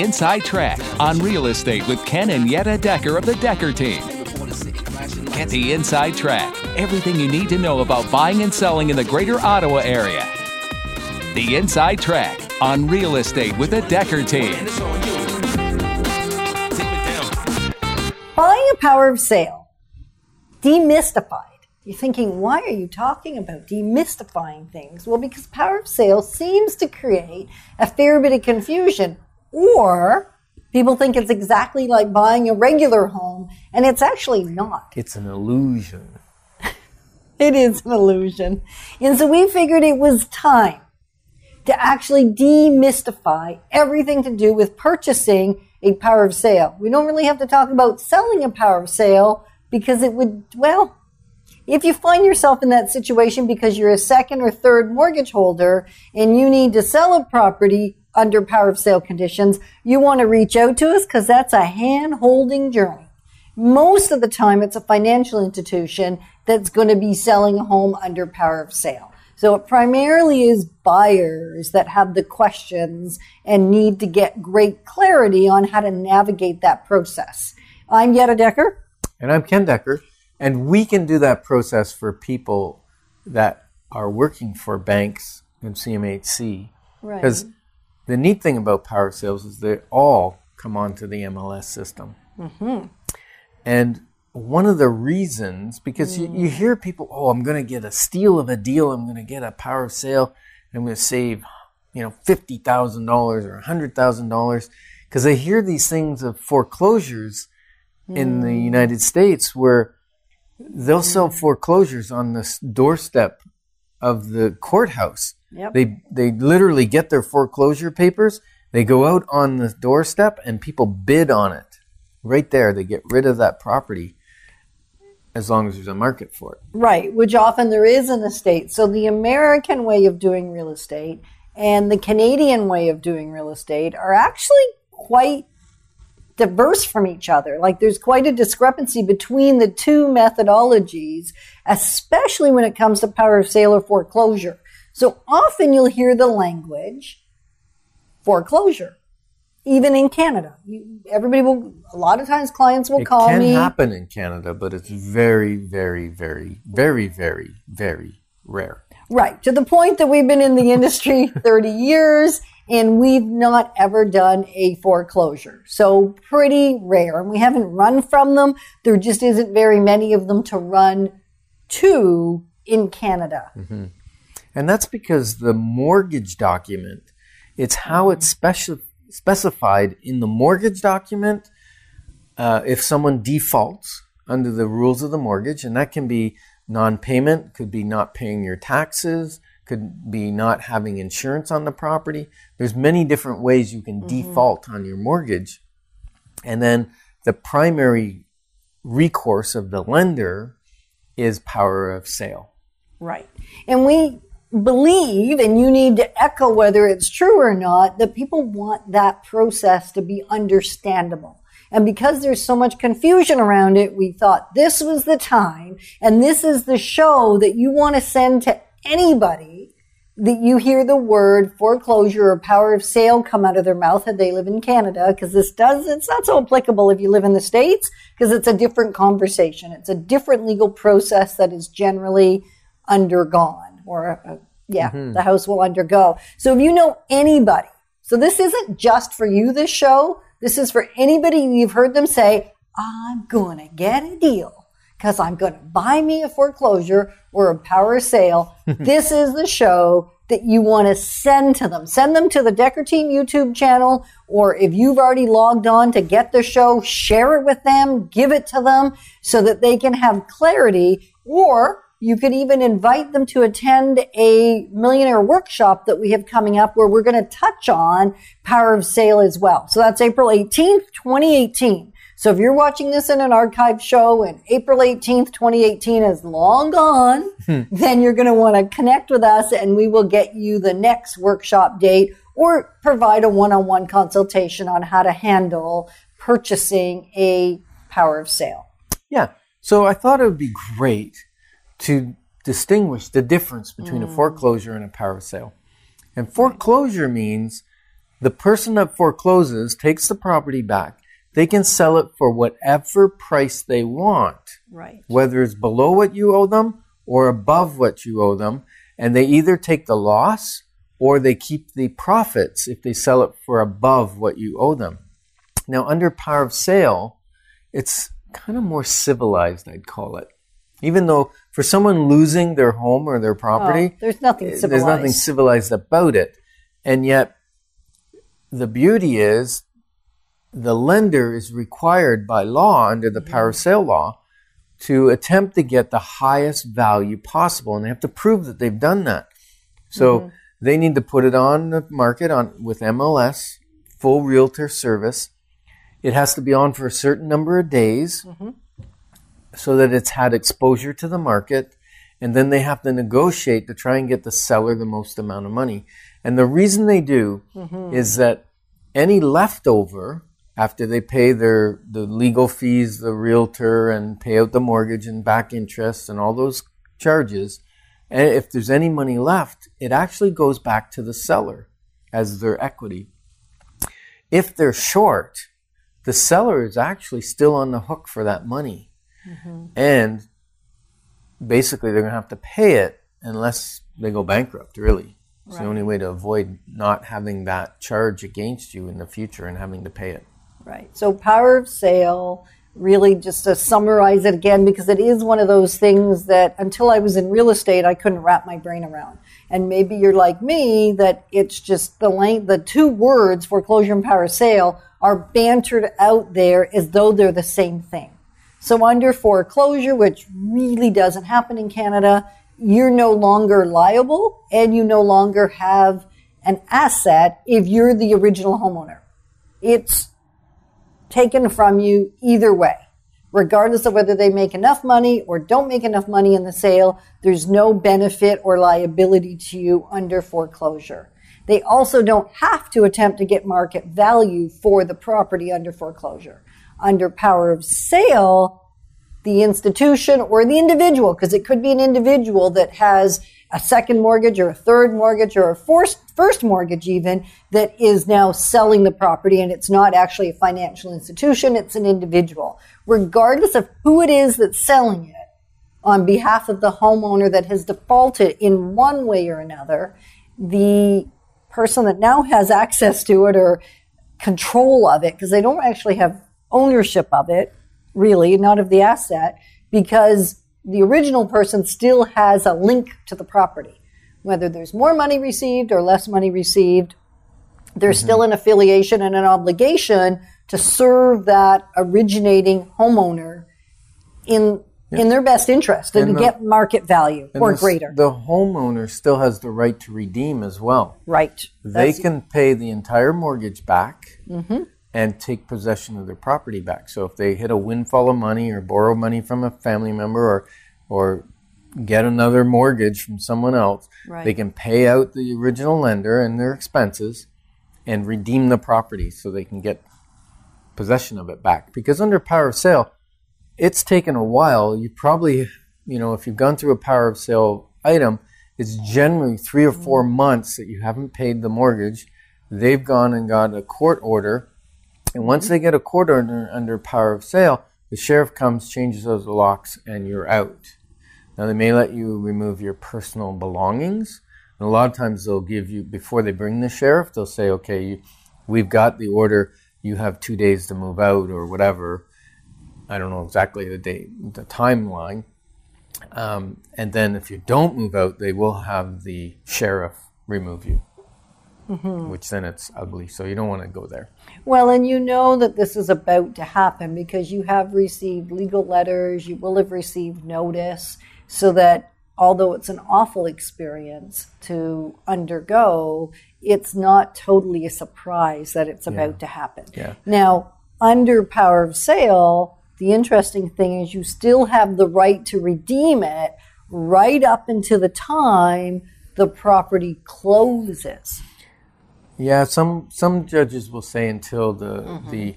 Inside Track on real estate with Ken and Yetta Decker of the Decker team. Get the inside track. Everything you need to know about buying and selling in the greater Ottawa area. The Inside Track on real estate with the Decker team. Buying a power of sale. Demystified. You're thinking, why are you talking about demystifying things? Well, because power of sale seems to create a fair bit of confusion. Or people think it's exactly like buying a regular home, and it's actually not. It's an illusion. It is an illusion. And so we figured it was time to actually demystify everything to do with purchasing a power of sale. We don't really have to talk about selling a power of sale because it would, well, if you find yourself in that situation because you're a second or third mortgage holder and you need to sell a property under power of sale conditions, you want to reach out to us because that's a hand holding journey. Most of the time, it's a financial institution that's going to be selling a home under power of sale. So it primarily is buyers that have the questions and need to get great clarity on how to navigate that process. I'm Yetta Decker. And I'm Ken Decker. And we can do that process for people that are working for banks and CMHC. Right. The neat thing about power sales is they all come onto the MLS system. Mm-hmm. And one of the reasons, because you, you hear people, oh, I'm going to get a steal of a deal, I'm going to get a power sale, I'm going to save, you know, $50,000 or $100,000. Because I hear these things of foreclosures in the mm. United States where they'll sell mm. foreclosures on the doorstep of the courthouse. Yep. They they literally get their foreclosure papers, they go out on the doorstep and people bid on it. Right there, they get rid of that property as long as there's a market for it. Right, which often there is in the. So the American way of doing real estate and the Canadian way of doing real estate are actually quite diverse from each other. Like there's quite a discrepancy between the two methodologies, especially when it comes to power of sale or foreclosure. So often you'll hear the language foreclosure. Even in Canada, you, everybody will. A lot of times, clients will It call can me. happen in Canada, but it's very, very, very, very, very, very rare. Right. To the point that we've been in the industry 30 years and we've not ever done a foreclosure. So pretty rare. And we haven't run from them. There just isn't very many of them to run to in Canada. Mm-hmm. And that's because the mortgage document, it's how it's speci- specified in the mortgage document uh, if someone defaults under the rules of the mortgage, and that can be non payment, could be not paying your taxes, could be not having insurance on the property. There's many different ways you can default on your mortgage. And then the primary recourse of the lender is power of sale. Right. And we believe, and you need to echo whether it's true or not, that people want that process to be understandable. And because there's so much confusion around it, we thought this was the time and this is the show that you want to send to anybody that you hear the word foreclosure or power of sale come out of their mouth if they live in Canada, because this does, it's not so applicable if you live in the States, because it's a different conversation. It's a different legal process that is generally undergone, or uh, yeah, the house will undergo. So if you know anybody, so this isn't just for you, this show, this is for anybody you've heard them say, I'm gonna get a deal because I'm going to buy me a foreclosure or a power sale. this is the show that you want to send to them. Send them to the Decker Team YouTube channel, or if you've already logged on to get the show, share it with them, give it to them so that they can have clarity, or you could even invite them to attend a millionaire workshop that we have coming up where we're going to touch on power of sale as well. So that's April 18th, 2018. So if you're watching this in an archive show and April 18th, 2018 is long gone, hmm. then you're going to want to connect with us and we will get you the next workshop date or provide a one-on-one consultation on how to handle purchasing a power of sale. Yeah. So I thought it would be great to distinguish the difference between a mm. foreclosure and a power sale. And foreclosure means The person that forecloses takes the property back. They can sell it for whatever price they want, Right. whether it's below what you owe them or above what you owe them. And they either take the loss or they keep the profits if they sell it for above what you owe them. Now, under power of sale, it's kind of more civilized, I'd call it. Even though for someone losing their home or their property, Oh, there's nothing there's civilized. nothing civilized about it. And yet, the beauty is the lender is required by law under the power of mm-hmm. sale law to attempt to get the highest value possible. And they have to prove that they've done that. So mm-hmm. they need to put it on the market on with MLS, full realtor service. It has to be on for a certain number of days mm-hmm. So that it's had exposure to the market. And then they have to negotiate to try and get the seller the most amount of money. And the reason they do mm-hmm. is that any leftover after they pay their the legal fees, the realtor, and pay out the mortgage and back interest and all those charges, and if there's any money left, it actually goes back to the seller as their equity. If they're short, the seller is actually still on the hook for that money. Mm-hmm. And basically, they're going to have to pay it unless they go bankrupt, really. It's the only way to avoid not having that charge against you in the future and having to pay it. Right. So power of sale, really just to summarize it again, because it is one of those things that until I was in real estate, I couldn't wrap my brain around. And maybe you're like me, that it's just the length, the two words foreclosure and power of sale are bantered out there as though they're the same thing. So under foreclosure, which really doesn't happen in Canada, you're no longer liable and you no longer have an asset if you're the original homeowner. It's taken from you either way. Regardless of whether they make enough money or don't make enough money in the sale, there's no benefit or liability to you under foreclosure. They also don't have to attempt to get market value for the property under foreclosure. Under power of sale, the institution or the individual, because it could be an individual that has a second mortgage or a third mortgage or a first, first mortgage even that is now selling the property and it's not actually a financial institution, it's an individual. Regardless of who it is that's selling it on behalf of the homeowner that has defaulted in one way or another, the person that now has access to it or control of it, because they don't actually have ownership of it, really, not of the asset, because the original person still has a link to the property. Whether there's more money received or less money received, there's still an affiliation and an obligation to serve that originating homeowner in in their best interest and, And the- get market value or the greater. The homeowner still has the right to redeem as well. right. They That's- can pay the entire mortgage back Mm-hmm. And take possession of their property back. So if they hit a windfall of money or borrow money from a family member or or get another mortgage from someone else, Right. they can pay out the original lender and their expenses and redeem the property so they can get possession of it back. Because under power of sale, it's taken a while. You probably, you know, if you've gone through a power of sale item, it's generally three or four mm. months that you haven't paid the mortgage. They've gone and got a court order. And once they get a court order under power of sale, the sheriff comes, changes those locks, and you're out. Now, they may let you remove your personal belongings. And a lot of times they'll give you, before they bring the sheriff, they'll say, okay, you, we've got the order. You have two days to move out or whatever. I don't know exactly the date, the timeline. Um, and then if you don't move out, they will have the sheriff remove you, Mm-hmm. which then it's ugly. So you don't want to go there. Well, and you know that this is about to happen because you have received legal letters, you will have received notice, so that although it's an awful experience to undergo, it's not totally a surprise that it's about to happen. Yeah. Now, under power of sale, the interesting thing is you still have the right to redeem it right up until the time the property closes. Yeah, some some judges will say until the mm-hmm. the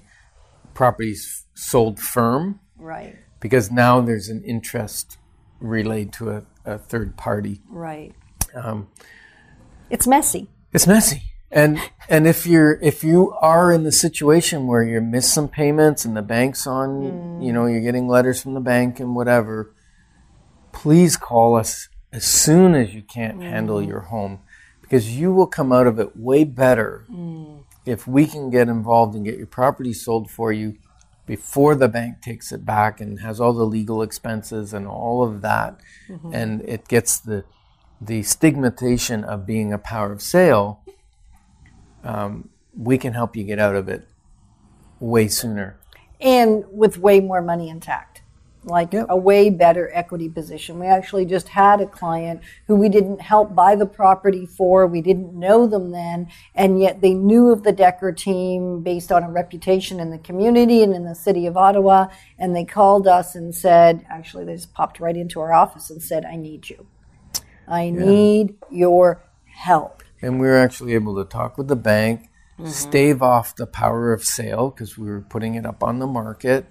property's sold firm, Right. because now there's an interest relayed to a, a third party. Right. Um, It's messy. it's messy. and and if you're if you are in the situation where you miss some payments and the bank's on you hmm. know you're getting letters from the bank and whatever please call us as soon as you can't handle mm-hmm. your home because you will come out of it way better if we can get involved and get your property sold for you before the bank takes it back and has all the legal expenses and all of that. And it gets the the stigmatization of being a power of sale um, we can help you get out of it way sooner. And with way more money intact like Yep. a way better equity position. We actually just had a client who we didn't help buy the property for. We didn't know them then and yet they knew of the decker team based on a reputation in the community and in the city of ottawa and they called us and said actually they just popped right into our office and said i need you. I need your help. And we were actually able to talk with the bank, mm-hmm. stave off the power of sale because we were putting it up on the market,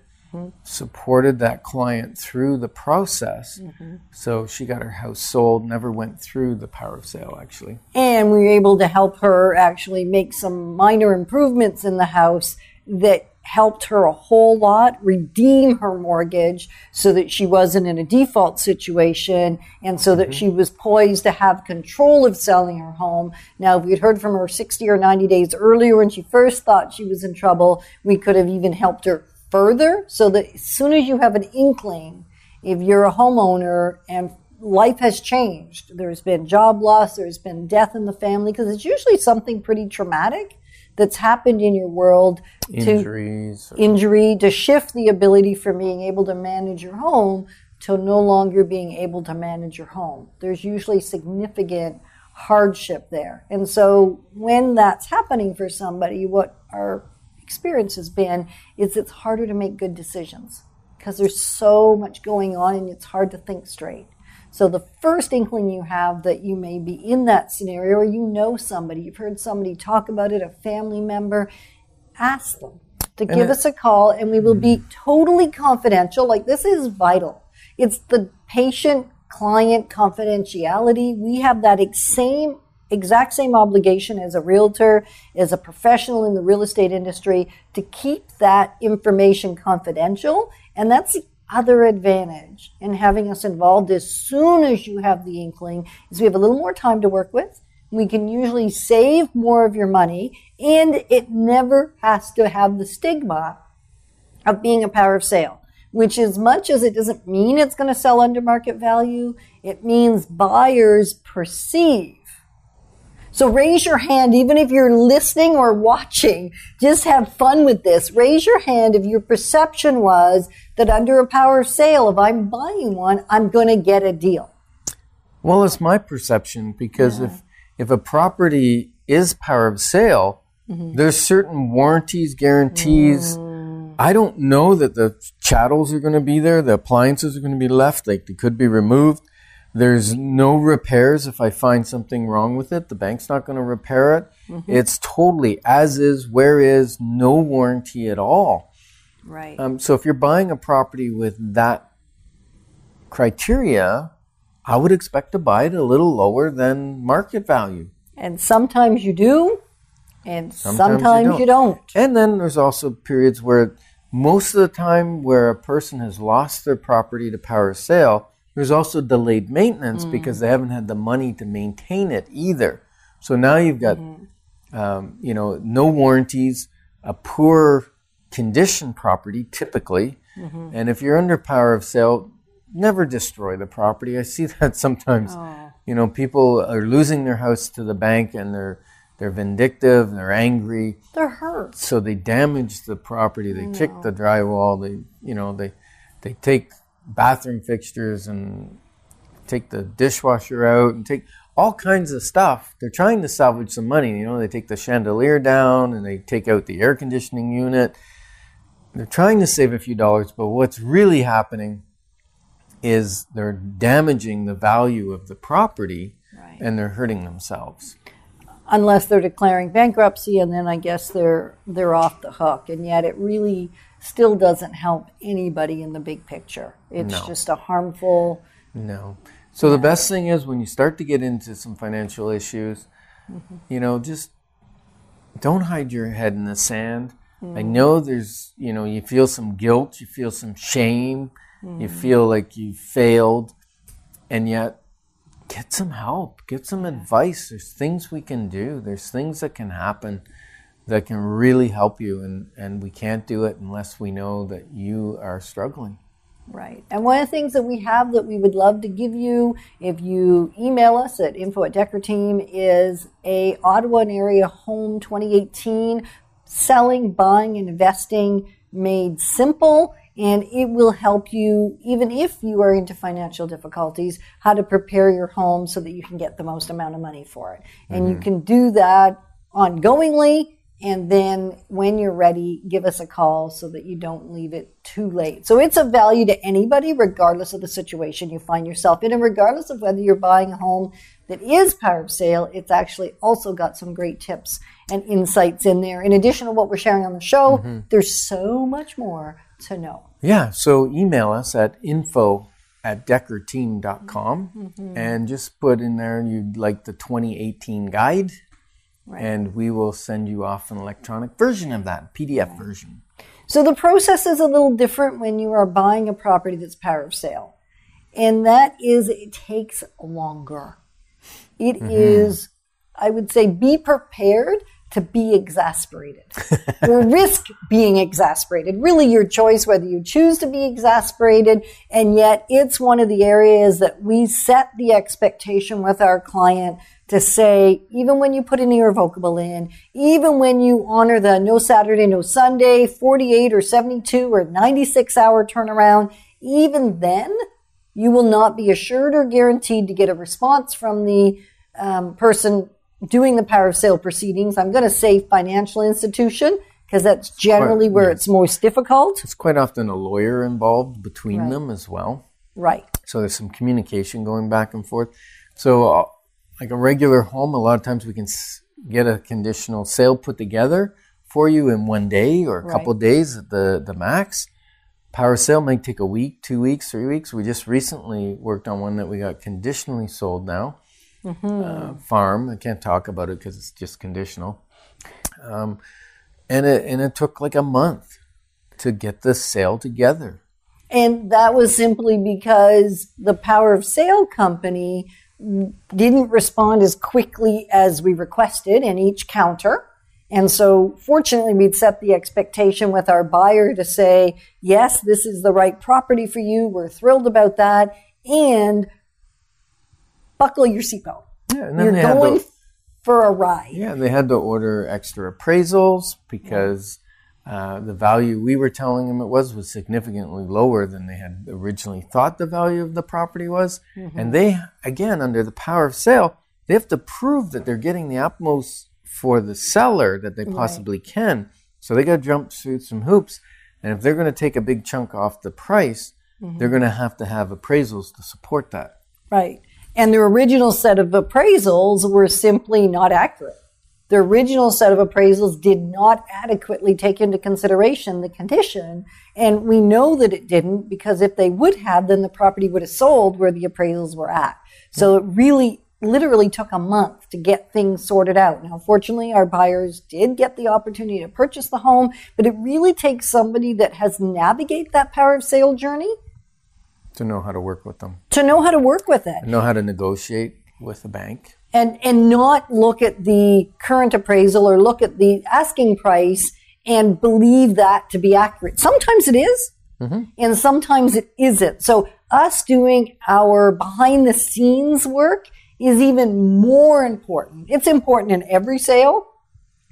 supported that client through the process. Mm-hmm. So she got her house sold, never went through the power of sale actually. and we were able to help her actually make some minor improvements in the house that helped her a whole lot redeem her mortgage so that she wasn't in a default situation and so that mm-hmm. she was poised to have control of selling her home. Now, if we'd heard from her 60 or 90 days earlier when she first thought she was in trouble, we could have even helped her further so that as soon as you have an inkling, if you're a homeowner and life has changed. There's been job loss, there's been death in the family, because it's usually something pretty traumatic that's happened in your world to Injuries. injury to shift the ability from being able to manage your home to no longer being able to manage your home. There's usually significant hardship there. And so when that's happening for somebody, what our experience has been is it's harder to make good decisions because there's so much going on and it's hard to think straight. So the first inkling you have that you may be in that scenario or you know somebody, you've heard somebody talk about it, a family member, ask them to give us a call and we will be mm-hmm. totally confidential. Like this is vital. It's the patient client confidentiality. We have that ex- same exact same obligation as a realtor, as a professional in the real estate industry to keep that information confidential. And that's the other advantage in having us involved as soon as you have the inkling is we have a little more time to work with. We can usually save more of your money and it never has to have the stigma of being a power of sale, which as much as it doesn't mean it's going to sell under market value, it means buyers perceive. So raise your hand, even if you're listening or watching, just have fun with this. Raise your hand if your perception was that under a power of sale, if I'm buying one, I'm going to get a deal. Well, it's my perception because if if a property is power of sale, mm-hmm. there's certain warranties, guarantees. Mm. I don't know that the chattels are going to be there. The appliances are going to be left. Like they could be removed. There's no repairs if I find something wrong with it. The bank's not going to repair it. It's totally as is, where is, no warranty at all. Right. Um, so if you're buying a property with that criteria, I would expect to buy it a little lower than market value. and sometimes you do, and Sometimes sometimes, you don't. you don't. And then there's also periods where most of the time where a person has lost their property to power sale, there's also delayed maintenance hmm. because they haven't had the money to maintain it either. So now you've got, mm-hmm. um, you know, no warranties, a poor condition property typically, mm-hmm. and if you're under power of sale, never destroy the property. I see that sometimes. Oh. You know, people are losing their house to the bank and they're they're vindictive and they're angry They're hurt. so they damage the property they kick the drywall they you know they they take bathroom fixtures and take the dishwasher out and take all kinds of stuff. They're trying to salvage some money you know they take the chandelier down and they take out the air conditioning unit. They're trying to save a few dollars but what's really happening is they're damaging the value of the property Right. and they're hurting themselves. Unless they're declaring bankruptcy and then I guess they're they're off the hook and yet it really still doesn't help anybody in the big picture. It's No. just a harmful No. So the best thing is when you start to get into some financial issues, mm-hmm. you know, just don't hide your head in the sand. I mm. know there's, you know, you feel some guilt, you feel some shame, you mm. feel like you failed, and yet get some help, get some advice. There's things we can do, there's things that can happen that can really help you, and, and we can't do it unless we know that you are struggling. Right. And one of the things that we have that we would love to give you if you email us at info at Decker Team is a Ottawa and area home 2018 selling, buying, and investing made simple. And it will help you, even if you are into financial difficulties, how to prepare your home so that you can get the most amount of money for it. And you mm-hmm. can do that ongoingly. And then when you're ready, give us a call so that you don't leave it too late. So it's of value to anybody, regardless of the situation you find yourself in, and regardless of whether you're buying a home that is power of sale, it's actually also got some great tips and insights in there. In addition to what we're sharing on the show, mm-hmm. there's so much more to know. Yeah, so email us at info at deckerteam.com mm-hmm. and just put in there you'd like the 2018 guide, and we will send you off an electronic version of that, PDF version. So the process is a little different when you are buying a property that's power of sale. And that is, it takes longer. It mm-hmm. is, I would say, be prepared to be exasperated or risk being exasperated. Really, your choice whether you choose to be exasperated. And yet, it's one of the areas that we set the expectation with our client to say, even when you put an irrevocable in, even when you honor the no Saturday, no Sunday, 48 or 72 or 96 hour turnaround, even then, you will not be assured or guaranteed to get a response from the um, person doing the power of sale proceedings. I'm going to say financial institution because that's generally where yes. it's most difficult. It's quite often a lawyer involved between them as well. Right. So there's some communication going back and forth. So, uh, like a regular home, a lot of times we can get a conditional sale put together for you in one day or a Right. couple days at the, the max. Power sale might take a week, two weeks, three weeks. We just recently worked on one that we got conditionally sold now. Uh, farm. I can't talk about it because it's just conditional. Um, and it and it took like a month to get the sale together. And that was simply because the power of sale company didn't respond as quickly as we requested in each counter. And so, fortunately, we'd set the expectation with our buyer to say, yes, this is the right property for you. We're thrilled about that. And buckle your seatbelt. Yeah, and then You're going to, for a ride. yeah they had to order extra appraisals because uh, the value we were telling them it was was significantly lower than they had originally thought the value of the property was, Mm-hmm. and they again under the power of sale they have to prove that they're getting the utmost for the seller that they possibly can. So they got to jump through some hoops, and if they're going to take a big chunk off the price, Mm-hmm. they're going to have to have appraisals to support that. Right. And their original set of appraisals were simply not accurate. The original set of appraisals did not adequately take into consideration the condition. And we know that it didn't because if they would have, then the property would have sold where the appraisals were at. So it really literally took a month to get things sorted out. Now, fortunately, our buyers did get the opportunity to purchase the home, but it really takes somebody that has navigated that power of sale journey To know how to work with them, to know how to work with it. know how to negotiate with the bank. And and not look at the current appraisal or look at the asking price and believe that to be accurate. Sometimes it is, mm-hmm. and sometimes it isn't. So us doing our behind the scenes work is even more important. It's important in every sale,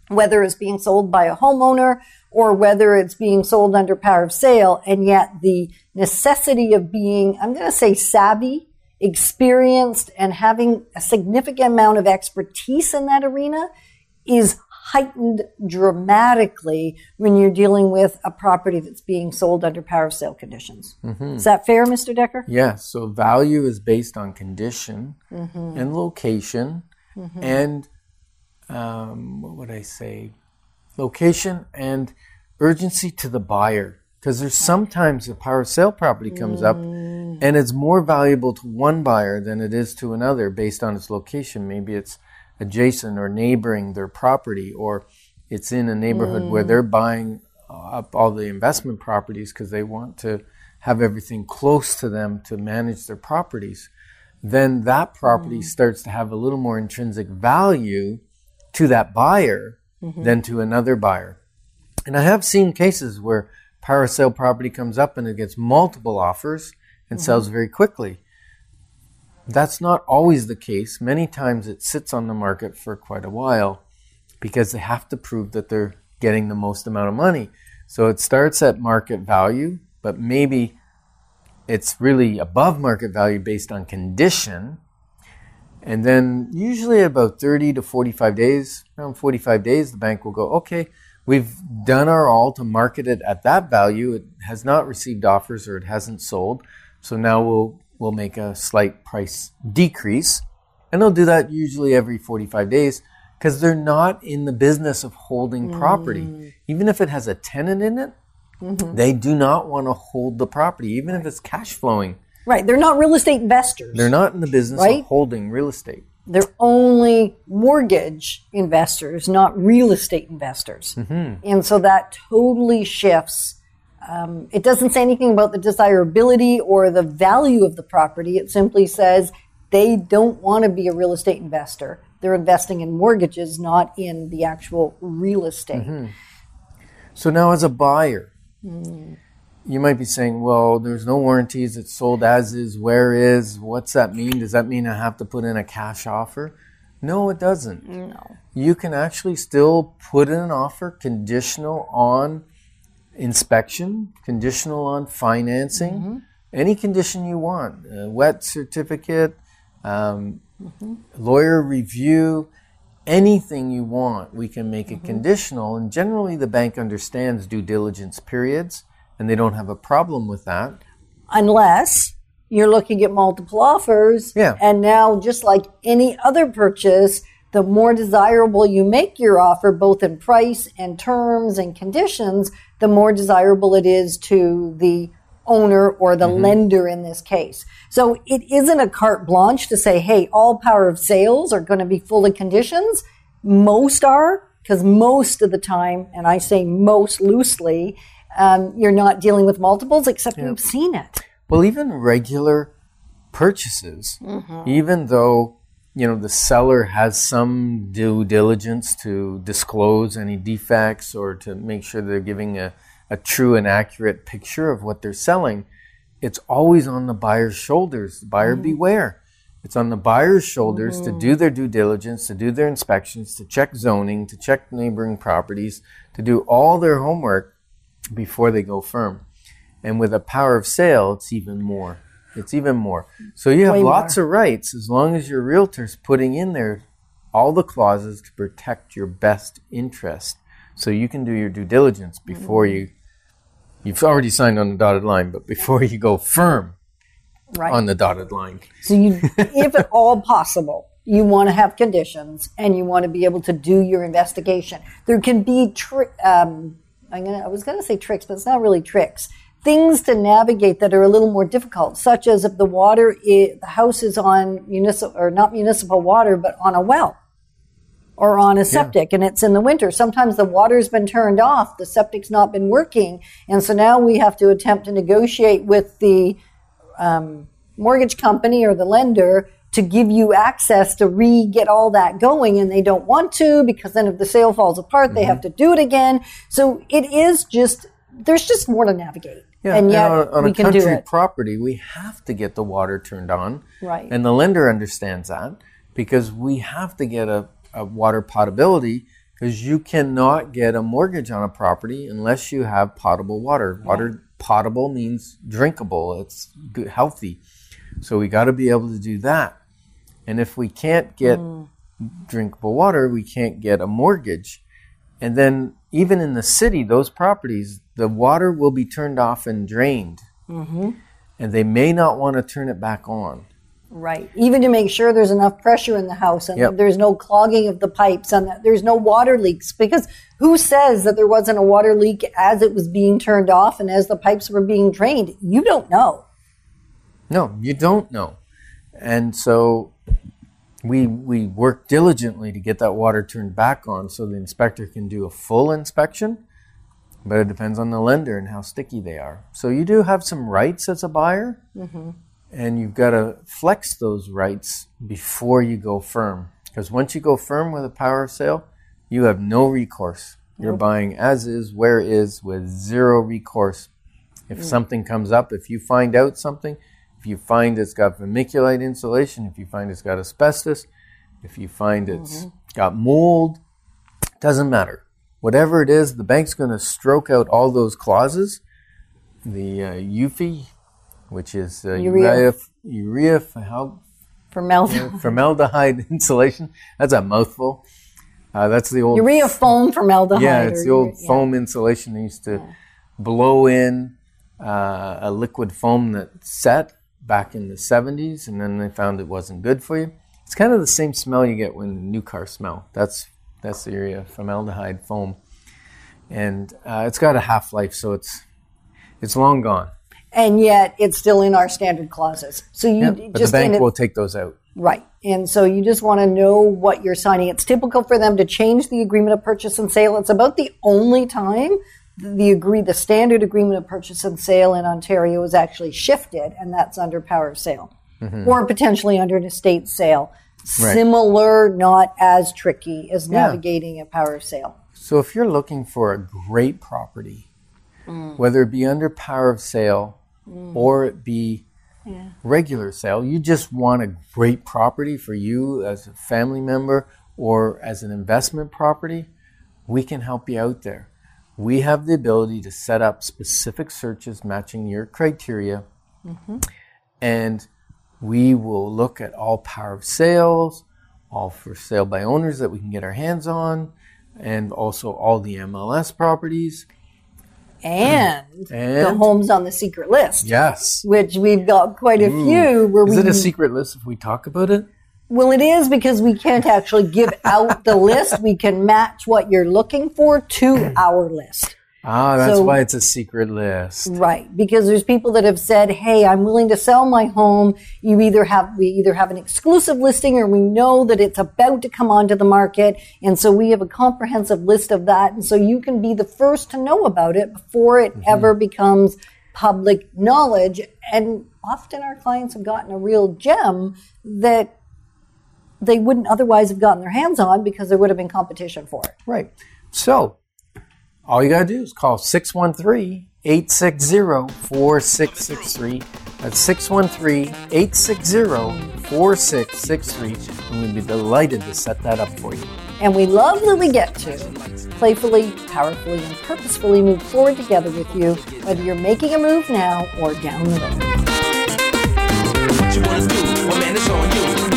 whether it's being sold by a homeowner or whether it's being sold under power of sale. And yet the necessity of being, I'm going to say savvy, experienced, and having a significant amount of expertise in that arena is heightened dramatically when you're dealing with a property that's being sold under power of sale conditions. Mm-hmm. Is that fair, Mr. Decker? Yes, so value is based on condition mm-hmm. and location mm-hmm. and um, what would I say? Location and urgency to the buyer. Because there's sometimes a power of sale property comes up mm. And it's more valuable to one buyer than it is to another based on its location. Maybe it's adjacent or neighboring their property or it's in a neighborhood where mm. they're buying up all the investment properties because they want to have everything close to them to manage their properties, then that property mm. starts to have a little more intrinsic value to that buyer mm-hmm. than to another buyer. And I have seen cases where power sale property comes up and it gets multiple offers and mm-hmm. sells very quickly. That's not always the case. Many times it sits on the market for quite a while because they have to prove that they're getting the most amount of money. So it starts at market value, but maybe it's really above market value based on condition. And then usually about 30 to 45 days, around 45 days, the bank will go, okay, we've done our all to market it at that value. It has not received offers or it hasn't sold. So now we'll, we'll make a slight price decrease. And they'll do that usually every 45 days because they're not in the business of holding mm. property. Even if it has a tenant in it, mm-hmm. they do not want to hold the property, even if it's cash flowing. Right. They're not real estate investors. They're not in the business Right. of holding real estate. They're only mortgage investors, not real estate investors. Mm-hmm. And so that totally shifts. Um, it doesn't say anything about the desirability or the value of the property. It simply says they don't want to be a real estate investor. They're investing in mortgages, not in the actual real estate. So now, as a buyer, you might be saying, well, there's no warranties. It's sold as is, where is. What's that mean? Does that mean I have to put in a cash offer? No, it doesn't. No. You can actually still put in an offer conditional on inspection, conditional on financing, mm-hmm. any condition you want, a WETT certificate, um, mm-hmm. lawyer review, anything you want, we can make it mm-hmm. conditional. And generally, the bank understands due diligence periods, and they don't have a problem with that. unless you're looking at multiple offers. Yeah. And now, just like any other purchase, the more desirable you make your offer, both in price and terms and conditions, the more desirable it is to the owner or the lender in this case. So it isn't a carte blanche to say, hey, all power of sales are going to be full of conditions. Most are, because most of the time, and I say most loosely, um, you're not dealing with multiples, except you've seen it. Well, even regular purchases, even though you know the seller has some due diligence to disclose any defects or to make sure they're giving a, a true and accurate picture of what they're selling, it's always on the buyer's shoulders. Buyer mm-hmm. beware. It's on the buyer's shoulders to mm-hmm. do their due diligence, to do their inspections, to check zoning, to check neighboring properties, to do all their homework before they go firm. And with a power of sale, it's even more. It's even more. So you have Way lots of rights as long as your realtor's putting in there all the clauses to protect your best interest. So you can do your due diligence before you you've already signed on the dotted line, but before you go firm Right. on the dotted line. So you, if at all possible, you want to have conditions and you want to be able to do your investigation. There can be, tri- um, I'm gonna, I was going to say tricks, but it's not really tricks. Things to navigate that are a little more difficult, such as if the water, i the house is on municipal or not municipal water, but on a well or on a septic and it's in the winter. Sometimes the water's been turned off, the septic's not been working, and so now we have to attempt to negotiate with the um, mortgage company or the lender to give you access to re get all that going and they don't want to because then if the sale falls apart they mm-hmm. have to do it again. So it is just there's just more to navigate and yet on, on we a can do country it property, we have to get the water turned on. Right. And the lender understands that because we have to get a, a water potability because you cannot get a mortgage on a property unless you have potable water. Water potable means drinkable. It's good, healthy. So we got to be able to do that. And if we can't get mm. drinkable water, we can't get a mortgage. And then, even in the city, those properties, the water will be turned off and drained. Mm-hmm. And they may not want to turn it back on. right even to make sure there's enough pressure in the house and Yep. there's no clogging of the pipes and that there's no water leaks because who says that there wasn't a water leak as it was being turned off and as the pipes were being drained you don't know No, you don't know. And so we we work diligently to get that water turned back on so the inspector can do a full inspection but it depends on the lender and how sticky they are. So you do have some rights as a buyer mm-hmm. and you've got to flex those rights before you go firm because once you go firm with a power of sale you have no recourse. You're buying as is where is with zero recourse. If mm. something comes up if you find out something if you find it's got vermiculite insulation, if you find it's got asbestos, if you find it's got mold, doesn't matter. Whatever it is, the bank's going to stroke out all those clauses. The uh, UFFI, which is uh, Urea. urea, urea how, Formaldehyde. formaldehyde insulation. That's a mouthful. Uh, that's the old Urea foam formaldehyde. yeah, it's the old urea- yeah. foam insulation. They used to blow in uh, a liquid foam that set back in the 70s, and then they found it wasn't good for you. It's kind of the same smell you get when new car smell. That's that's the urea formaldehyde foam, and uh, it's got a half life, so it's it's long gone. And yet it's still in our standard clauses. So you d- but the just bank will take those out. Right. And so you just want to know what you're signing. It's typical for them to change the agreement of purchase and sale. It's about the only time the agree the standard agreement of purchase and sale in Ontario is actually shifted, and that's under power of sale. Or potentially under an estate sale. Mm-hmm. Right. Similar, not as tricky as Yeah. navigating a power of sale. So if you're looking for a great property, whether it be under power of sale or it be regular sale, you just want a great property for you as a family member or as an investment property, we can help you out there. We have the ability to set up specific searches matching your criteria. Mm-hmm. And we will look at all power of sales, all for sale by owners that we can get our hands on, and also all the MLS properties. And, the homes on the secret list, yes, which we've got quite a few where is we it a secret list if we talk about it? Well, it is because we can't actually give out the list. We can match what you're looking for to our list. Ah, that's So- why it's a secret list. Right. Because there's people that have said, Hey, I'm willing to sell my home. You either have, we either have an exclusive listing or we know that it's about to come onto the market. And so we have a comprehensive list of that. And so you can be the first to know about it before it ever becomes public knowledge. And often our clients have gotten a real gem that they wouldn't otherwise have gotten their hands on because there would have been competition for it. Right. So, all you got to do is call 613 860 4663. That's 613 860 4663. And we'd be delighted to set that up for you. And we love that we get to playfully, powerfully, and purposefully move forward together with you, whether you're making a move now or down the road.